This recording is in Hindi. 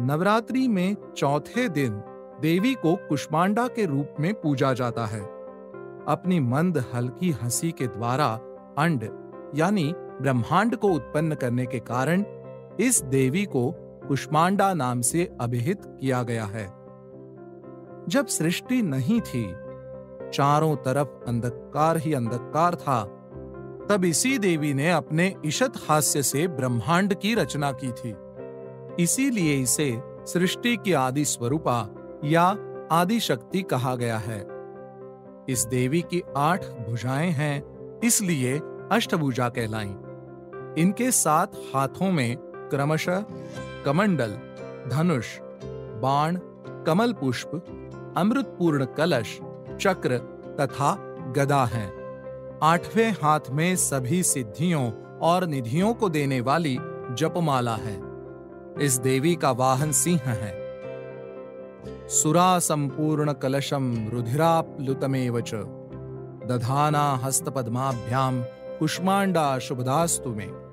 नवरात्रि में चौथे दिन देवी को कुष्मांडा के रूप में पूजा जाता है। अपनी मंद, हल्की हँसी के द्वारा अंड, यानी ब्रह्मांड को उत्पन्न करने के कारण इस देवी को कुष्मांडा नाम से अभिहित किया गया है। जब सृष्टि नहीं थी, चारों तरफ़ अंधकार ही अंधकार था, तब इसी देवी ने अपने ईशत हास्य से ब्रह्मांड की रचना की थी। इसीलिए इसे सृष्टि की आदि स्वरूपा या आदि शक्ति कहा गया है। इस देवी की आठ भुजाएँ हैं, इसलिए अष्टभुजा कहलाई। इनके सात हाथों में क्रमशः कमंडल, धनुष, बाण, कमल पुष्प, अमृतपूर्ण कलश, चक्र तथा गदा है। आठवें हाथ में सभी सिद्धियों और निधियों को देने वाली जपमाला है। इस देवी का वाहन सिंह है। सुरा संपूर्ण कलशम रुधिराप्लुतमेव दधाना हस्तपद्माभ्याम कुष्मांडा शुभदास्तु में।